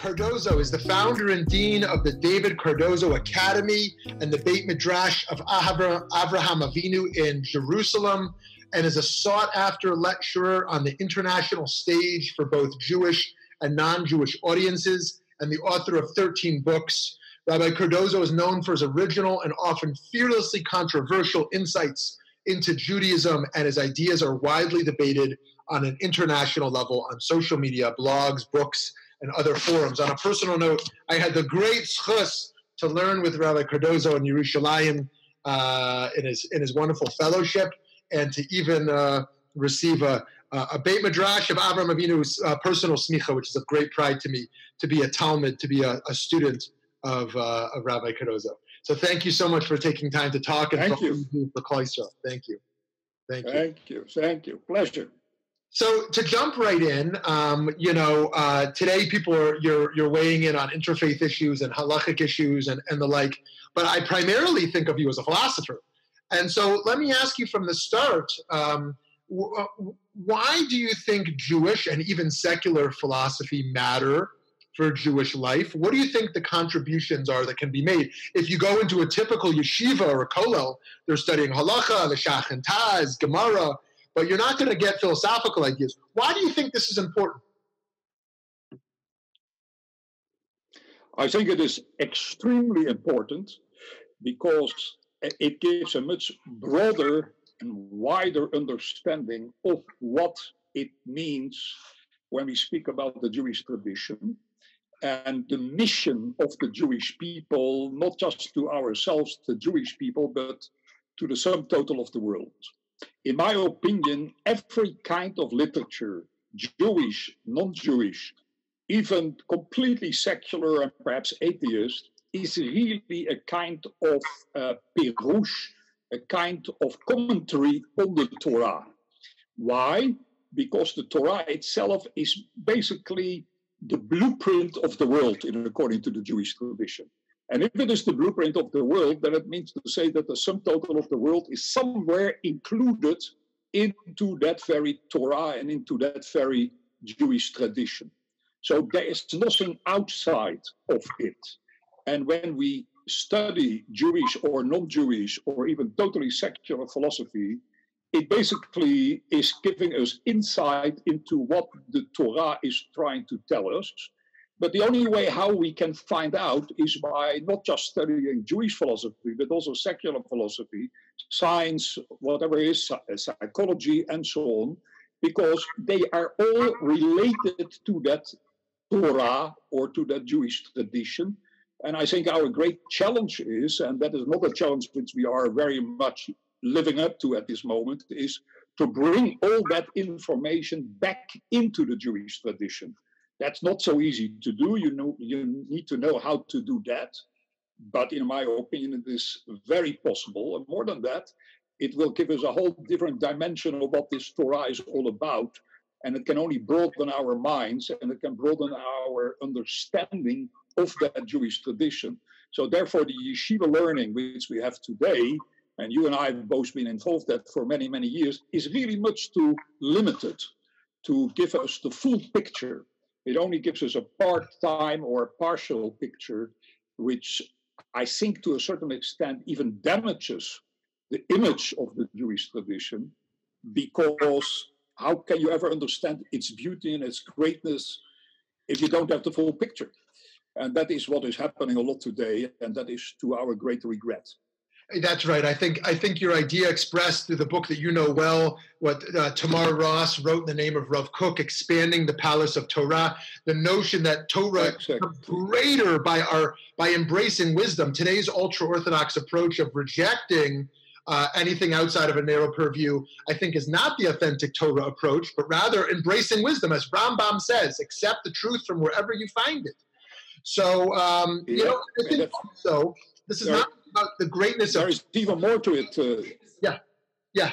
Cardozo is the founder and dean of the David Cardozo Academy and the Beit Midrash of Avraham Avinu in Jerusalem, and is a sought after lecturer on the international stage for both Jewish and non Jewish audiences, and the author of 13 books. Rabbi Cardozo is known for his original and often fearlessly controversial insights into Judaism, and his ideas are widely debated on an international level on social media, blogs, books, and other forums. On a personal note, I had the great schus to learn with Rabbi Cardozo in Yerushalayim uh, in his in his wonderful fellowship, and to even uh, receive a, a Beit Midrash of Avram Avinu's uh, personal smicha, which is a great pride to me, to be a Talmud, to be a, a student of, uh, of Rabbi Cardozo. So thank you so much for taking time to talk and thank you. for Kleistra. Thank you. Thank you. Thank you. Thank you. Pleasure. So to jump right in, um, you know, uh, today people are you're you're weighing in on interfaith issues and halachic issues and, and the like, but I primarily think of you as a philosopher. And so let me ask you from the start, um, uh, why do you think Jewish and even secular philosophy matter for Jewish life? What do you think the contributions are that can be made? If you go into a typical yeshiva or a kollel, they're studying halacha, the Shach and Taz, Gemara, but you're not going to get philosophical ideas. Why do you think this is important? I think it is extremely important because it gives a much broader and wider understanding of what it means when we speak about the Jewish tradition and the mission of the Jewish people, not just to ourselves, the Jewish people, but to the sum total of the world in my opinion, every kind of literature, Jewish, non Jewish, even completely secular and perhaps atheist, is really a kind of uh, perush, a kind of commentary on the Torah. Why? Because the Torah itself is basically the blueprint of the world, in, according to the Jewish tradition. And if it is the blueprint of the world, then it means to say that the sum total of the world is somewhere included into that very Torah and into that very Jewish tradition. So there is nothing outside of it. And when we study Jewish or non Jewish or even totally secular philosophy, it basically is giving us insight into what the Torah is trying to tell us but the only way how we can find out is by not just studying Jewish philosophy, but also secular philosophy, science, whatever is psychology, and so on, because they are all related to that Torah or to that Jewish tradition. And I think our great challenge is, and that is not a challenge which we are very much living up to at this moment, is to bring all that information back into the Jewish tradition. That's not so easy to do. You know, you need to know how to do that. But in my opinion, it is very possible. And more than that, it will give us a whole different dimension of what this Torah is all about. And it can only broaden our minds and it can broaden our understanding of that Jewish tradition. So, therefore, the yeshiva learning which we have today, and you and I have both been involved that for many, many years, is really much too limited to give us the full picture it only gives us a part time or a partial picture, which I think to a certain extent even damages the image of the Jewish tradition, because how can you ever understand its beauty and its greatness if you don't have the full picture? And that is what is happening a lot today, and that is to our great regret. That's right. I think I think your idea expressed through the book that you know well, what uh, Tamar Ross wrote in the name of Rav Kook, expanding the palace of Torah. The notion that Torah exactly. greater by our by embracing wisdom. Today's ultra orthodox approach of rejecting uh, anything outside of a narrow purview, I think, is not the authentic Torah approach, but rather embracing wisdom, as Rambam says, accept the truth from wherever you find it. So, um, yeah. you know, I think also this is not about the greatness there of. There's even more to it. Uh, yeah, yeah.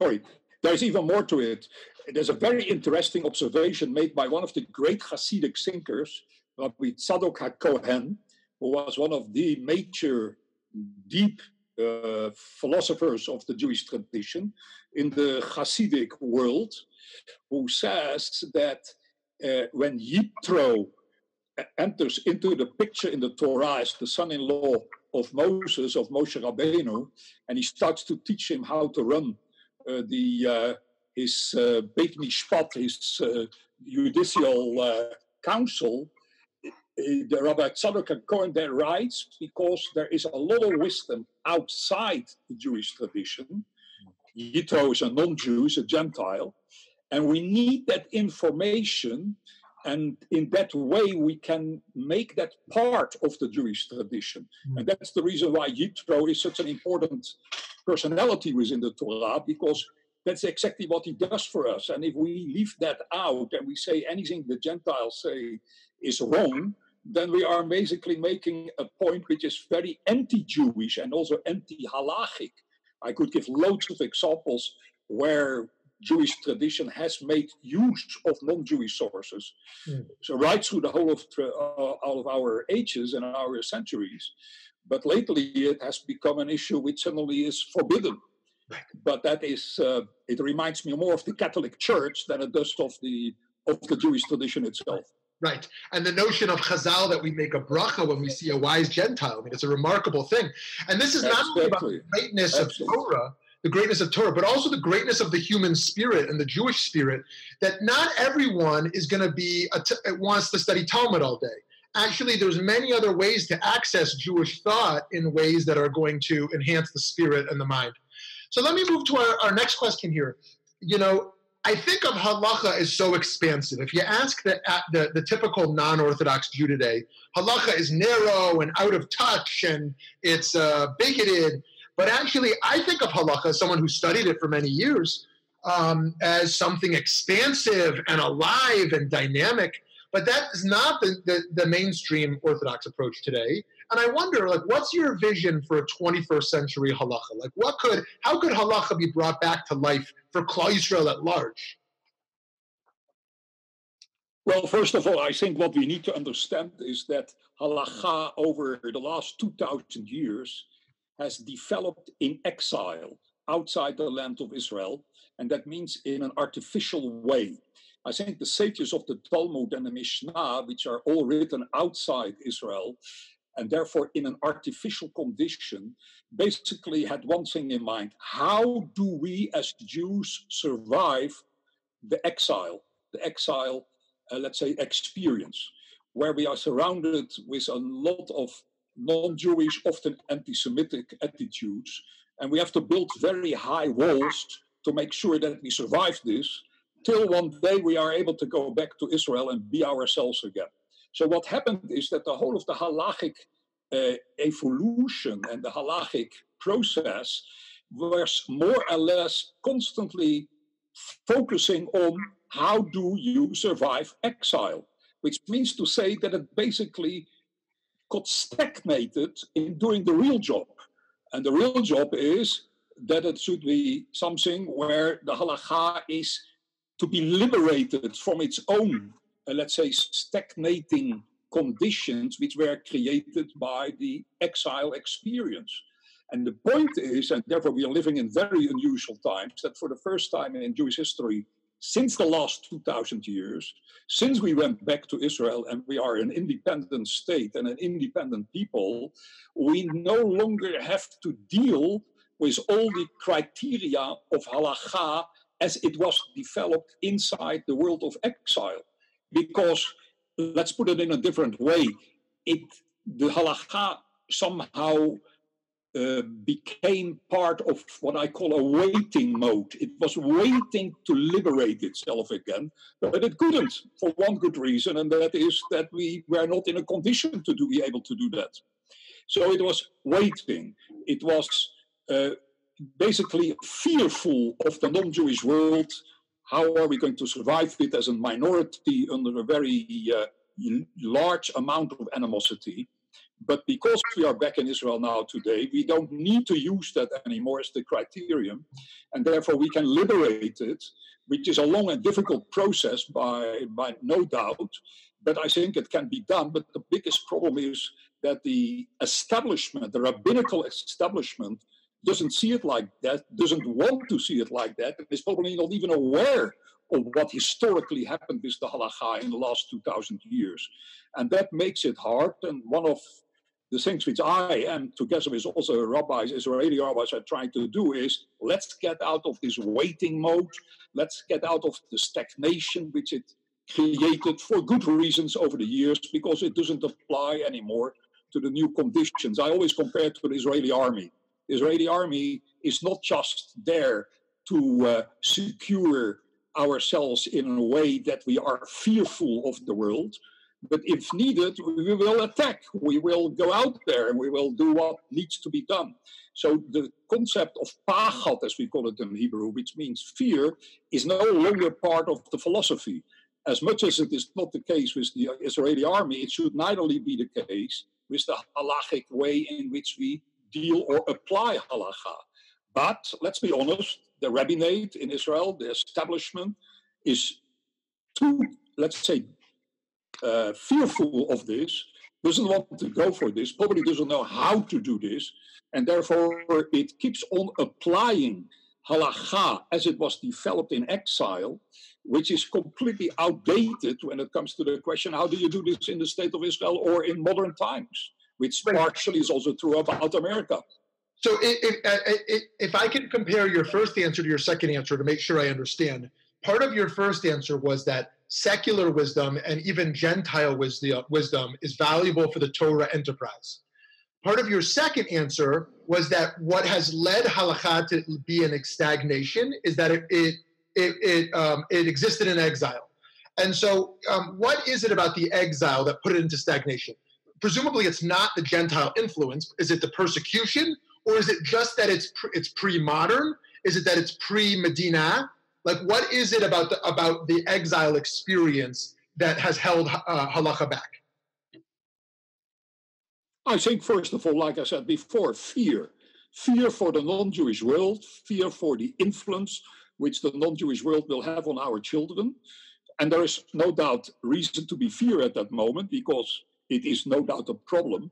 Sorry, there's even more to it. There's a very interesting observation made by one of the great Hasidic thinkers, Rabbi Tzadok HaKohen, who was one of the major deep uh, philosophers of the Jewish tradition in the Hasidic world, who says that uh, when Yitro enters into the picture in the Torah as the son-in-law of Moses, of Moshe Rabbeinu, and he starts to teach him how to run uh, the uh, his uh, Beit Mishpat, his uh, judicial uh, council. The Rabbi Tzadok Cohen there writes because there is a lot of wisdom outside the Jewish tradition. Yitro is a non-Jew, a Gentile, and we need that information and in that way we can make that part of the Jewish tradition. Mm. And that's the reason why Yitro is such an important personality within the Torah, because that's exactly what he does for us. And if we leave that out and we say anything the Gentiles say is wrong, then we are basically making a point which is very anti-Jewish and also anti-halachic. I could give loads of examples where Jewish tradition has made use of non-Jewish sources. Mm. So right through the whole of uh, all of our ages and our centuries, but lately it has become an issue which suddenly is forbidden. But that is, uh, it reminds me more of the Catholic Church than it does of the of the Jewish tradition itself. Right. And the notion of chazal that we make a bracha when we see a wise Gentile, I mean, it's a remarkable thing. And this is not only about the greatness Absolutely. of Torah, the greatness of Torah, but also the greatness of the human spirit and the Jewish spirit, that not everyone is going to be, uh, uh, wants to study Talmud all day. Actually, there's many other ways to access Jewish thought in ways that are going to enhance the spirit and the mind. So let me move to our, our next question here. You know, I think of halacha as so expansive. If you ask the, uh, the, the typical non-Orthodox Jew today, halacha is narrow and out of touch and it's uh, bigoted. But actually, I think of halacha as someone who studied it for many years um, as something expansive and alive and dynamic. But that is not the, the, the, mainstream Orthodox approach today. And I wonder, like, what's your vision for a 21st century halacha? Like, what could, how could halacha be brought back to life for Klal Yisrael at large? Well, first of all, I think what we need to understand is that halacha over the last 2,000 years has developed in exile outside the land of Israel, and that means in an artificial way. I think the sages of the Talmud and the Mishnah, which are all written outside Israel, and therefore in an artificial condition, basically had one thing in mind how do we as Jews survive the exile, the exile, uh, let's say, experience, where we are surrounded with a lot of non-Jewish, often anti-Semitic attitudes, and we have to build very high walls to make sure that we survive this till one day we are able to go back to Israel and be ourselves again. So what happened is that the whole of the halachic uh, evolution and the halachic process was more or less constantly focusing on how do you survive exile, which means to say that it basically got stagnated in doing the real job. And the real job is that it should be something where the halacha is to be liberated from its own, uh, let's say, stagnating conditions which were created by the exile experience. And the point is, and therefore we are living in very unusual times, that for the first time in Jewish history, since the last 2,000 years, since we went back to Israel and we are an independent state and an independent people, we no longer have to deal with all the criteria of halacha as it was developed inside the world of exile. Because, let's put it in a different way, it, the halacha somehow uh, became part of what I call a waiting mode. It was waiting to liberate itself again, but it couldn't for one good reason, and that is that we were not in a condition to do, be able to do that. So it was waiting. It was uh, basically fearful of the non Jewish world. How are we going to survive it as a minority under a very uh, large amount of animosity? But because we are back in Israel now today, we don't need to use that anymore as the criterion. And therefore, we can liberate it, which is a long and difficult process, by, by no doubt. But I think it can be done. But the biggest problem is that the establishment, the rabbinical establishment, doesn't see it like that, doesn't want to see it like that, and is probably not even aware of what historically happened with the halacha in the last 2,000 years. And that makes it hard. And one of the things which I and together with also rabbis, Israeli rabbis, are trying to do is let's get out of this waiting mode. Let's get out of the stagnation which it created for good reasons over the years because it doesn't apply anymore to the new conditions. I always compare to the Israeli army. The Israeli army is not just there to uh, secure ourselves in a way that we are fearful of the world, but if needed, we will attack. We will go out there and we will do what needs to be done. So the concept of pachat, as we call it in Hebrew, which means fear, is no longer part of the philosophy. As much as it is not the case with the Israeli army, it should neither be the case with the halachic way in which we deal or apply halacha. But let's be honest, the rabbinate in Israel, the establishment, is too, let's say, uh, fearful of this, doesn't want to go for this, probably doesn't know how to do this, and therefore it keeps on applying halacha as it was developed in exile, which is completely outdated when it comes to the question how do you do this in the state of Israel or in modern times, which partially is also true about America. So, if, if, if I can compare your first answer to your second answer to make sure I understand, part of your first answer was that secular wisdom and even Gentile wisdom is valuable for the Torah enterprise. Part of your second answer was that what has led halakha to be in stagnation is that it it it, it, um, it existed in exile. And so, um, what is it about the exile that put it into stagnation? Presumably, it's not the Gentile influence. Is it the persecution, or is it just that it's pre- it's pre-modern? Is it that it's pre-Medina? Like, what is it about the about the exile experience that has held uh, halacha back? I think, first of all, like I said before, fear. Fear for the non Jewish world, fear for the influence which the non Jewish world will have on our children. And there is no doubt reason to be fear at that moment because it is no doubt a problem.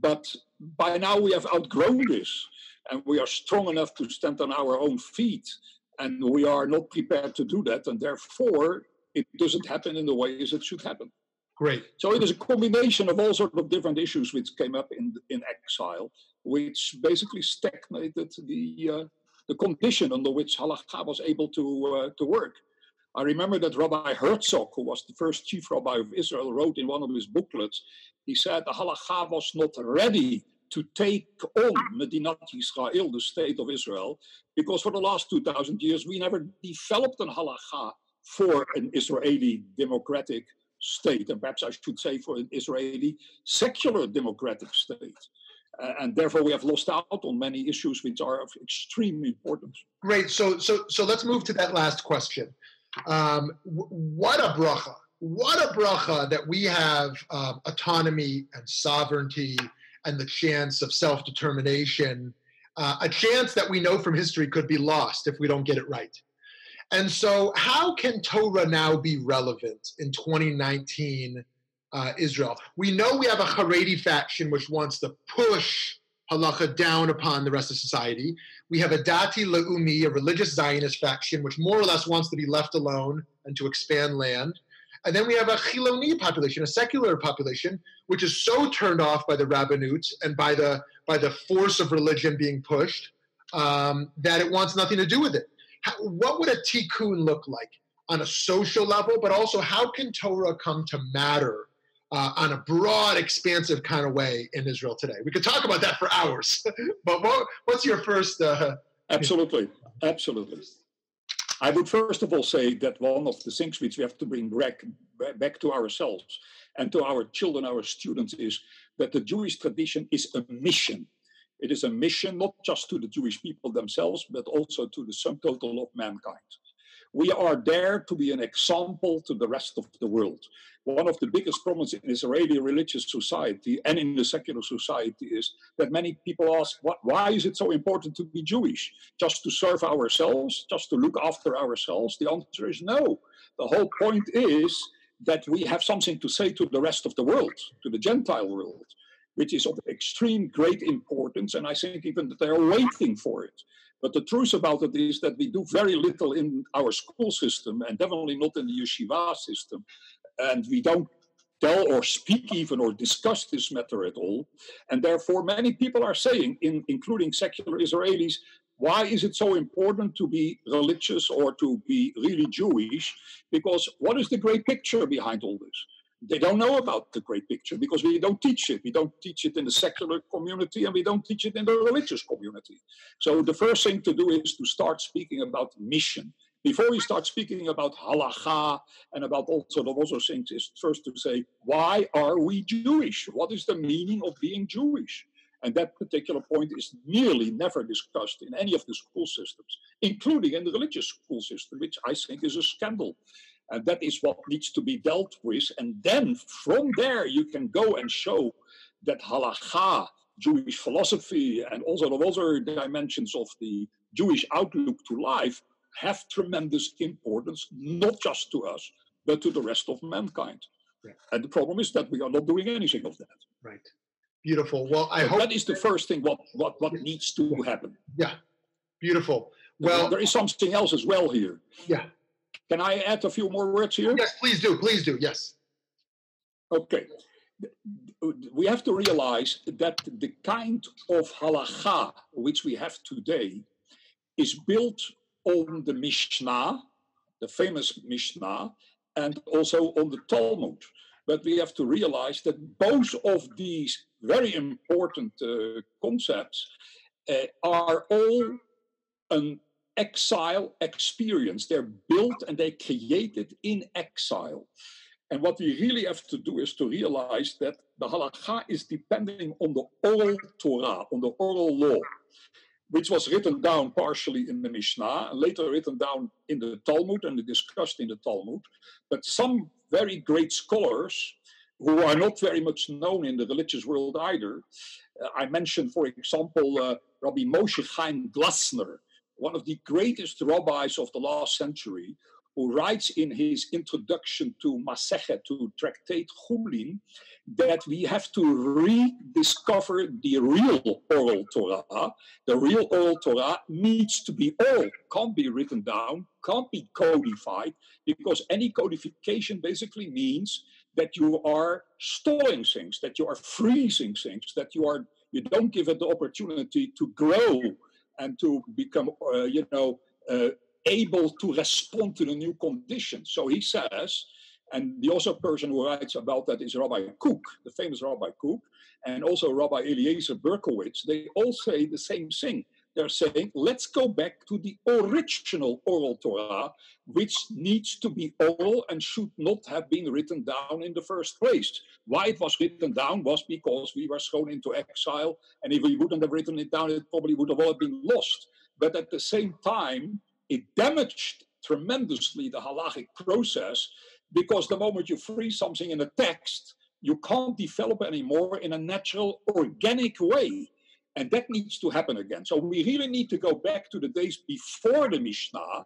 But by now we have outgrown this and we are strong enough to stand on our own feet and we are not prepared to do that, and therefore it doesn't happen in the ways it should happen. Great. So it is a combination of all sorts of different issues which came up in in exile, which basically stagnated the uh, the condition under which halakha was able to uh, to work. I remember that Rabbi Herzog, who was the first chief rabbi of Israel, wrote in one of his booklets. He said the halakha was not ready to take on Israel, the state of Israel, because for the last 2,000 years we never developed an halacha for an Israeli democratic state, and perhaps I should say for an Israeli secular democratic state. Uh, and therefore, we have lost out on many issues which are of extreme importance. Great. So, so, so let's move to that last question. Um, what a bracha! What a bracha that we have um, autonomy and sovereignty and the chance of self determination, uh, a chance that we know from history could be lost if we don't get it right. And so, how can Torah now be relevant in 2019 uh, Israel? We know we have a Haredi faction which wants to push halacha down upon the rest of society. We have a Dati Leumi, a religious Zionist faction, which more or less wants to be left alone and to expand land. And then we have a Chiloni population, a secular population, which is so turned off by the rabbinut and by the by the force of religion being pushed um, that it wants nothing to do with it. How, what would a tikkun look like on a social level, but also how can Torah come to matter uh, on a broad, expansive kind of way in Israel today. We could talk about that for hours, but what, what's your first? Uh, absolutely, absolutely. I would first of all say that one of the things which we have to bring back, back to ourselves and to our children, our students, is that the Jewish tradition is a mission. It is a mission not just to the Jewish people themselves, but also to the sum total of mankind. We are there to be an example to the rest of the world. One of the biggest problems in Israeli religious society and in the secular society is that many people ask, what, why is it so important to be Jewish? Just to serve ourselves, just to look after ourselves? The answer is no. The whole point is that we have something to say to the rest of the world, to the Gentile world, which is of extreme great importance. And I think even that they're waiting for it. But the truth about it is that we do very little in our school system and definitely not in the yeshiva system. And we don't tell or speak even or discuss this matter at all. And therefore, many people are saying, in, including secular Israelis, why is it so important to be religious or to be really Jewish? Because what is the great picture behind all this? They don't know about the great picture because we don't teach it. We don't teach it in the secular community and we don't teach it in the religious community. So the first thing to do is to start speaking about mission. Before we start speaking about halacha and about all sort of other things, is first to say, why are we Jewish? What is the meaning of being Jewish? And that particular point is nearly never discussed in any of the school systems, including in the religious school system, which I think is a scandal. And that is what needs to be dealt with. And then from there, you can go and show that halakha, Jewish philosophy, and also the other dimensions of the Jewish outlook to life have tremendous importance, not just to us, but to the rest of mankind. And the problem is that we are not doing anything of that. Right. Beautiful. Well, I so hope that is the first thing. What what what needs to happen? Yeah. Beautiful. Well, there is something else as well here. Yeah. Can I add a few more words here? Yes, please do. Please do. Yes. Okay. We have to realize that the kind of halacha which we have today is built on the Mishnah, the famous Mishnah, and also on the Talmud. But we have to realize that both of these very important uh, concepts uh, are all an exile experience. They're built and they're created in exile. And what we really have to do is to realize that the halakha is depending on the oral Torah, on the oral law, which was written down partially in the Mishnah, later written down in the Talmud and discussed in the Talmud. But some very great scholars who are not very much known in the religious world either. Uh, I mentioned, for example, uh, Rabbi Moshe Chaim Glasner, one of the greatest rabbis of the last century, who writes in his introduction to Masechet, to Tractate Chullin, that we have to rediscover the real oral Torah. The real oral Torah needs to be oral, can't be written down, can't be codified, because any codification basically means that you are stalling things, that you are freezing things, that you are you don't give it the opportunity to grow and to become, uh, you know, uh, able to respond to the new conditions. So he says, and the other person who writes about that is Rabbi Kook, the famous Rabbi Kook, and also Rabbi Eliezer Berkovits. They all say the same thing. They're saying, let's go back to the original oral Torah, which needs to be oral and should not have been written down in the first place. Why it was written down was because we were thrown into exile, and if we wouldn't have written it down, it probably would have all been lost. But at the same time, it damaged tremendously the halachic process because the moment you freeze something in a text, you can't develop anymore in a natural, organic way. And that needs to happen again. So we really need to go back to the days before the Mishnah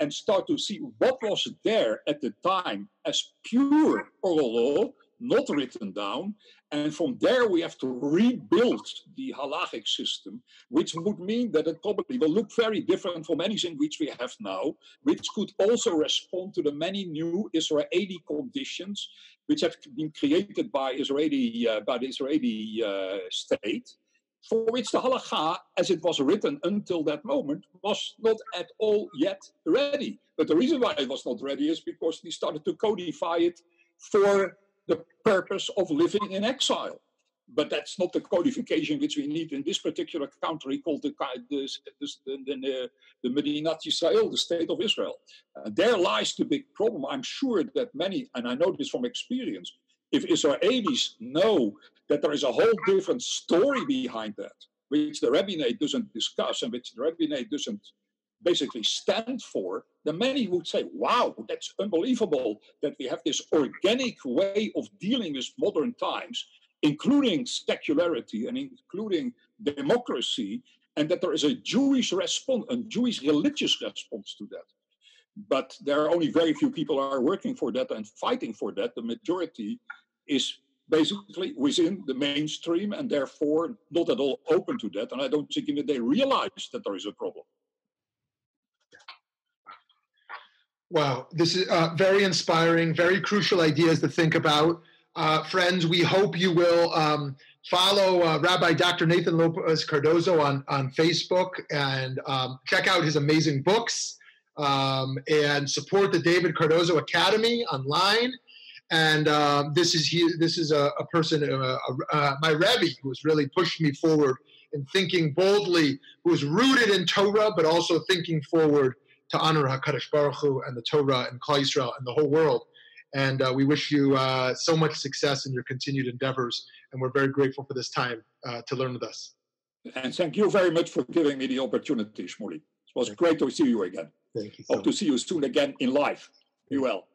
and start to see what was there at the time as pure oral law, not written down. And from there, we have to rebuild the halachic system, which would mean that it probably will look very different from anything which we have now, which could also respond to the many new Israeli conditions which have been created by Israeli uh, by the Israeli uh, state for which the halakha, as it was written until that moment, was not at all yet ready. But the reason why it was not ready is because they started to codify it for the purpose of living in exile. But that's not the codification which we need in this particular country called the, the, the, the, Medinat Yisrael, the state of Israel. Uh, there lies the big problem. I'm sure that many, and I know this from experience, if Israelis know that there is a whole different story behind that, which the rabbinate doesn't discuss and which the rabbinate doesn't basically stand for, then many would say, wow, that's unbelievable that we have this organic way of dealing with modern times, including secularity and including democracy, and that there is a Jewish response, a Jewish religious response to that. But there are only very few people are working for that and fighting for that. The majority is basically within the mainstream and therefore not at all open to that. And I don't think even they realize that there is a problem. Wow, this is uh, very inspiring, very crucial ideas to think about. Uh, friends, we hope you will um, follow uh, Rabbi Dr. Nathan Lopez Cardozo on, on Facebook and um, check out his amazing books um, and support the David Cardozo Academy online. And um, this is he, this is a, a person, uh, uh, my Rebbe, who has really pushed me forward in thinking boldly, who is rooted in Torah, but also thinking forward to honor Hakadosh Baruch Hu and the Torah and Klal Yisrael and the whole world. And uh, we wish you uh, so much success in your continued endeavors. And we're very grateful for this time uh, to learn with us. And thank you very much for giving me the opportunity, Shmuly. It was great to see you again. Thank you. So Hope to see you soon again in life. Be well.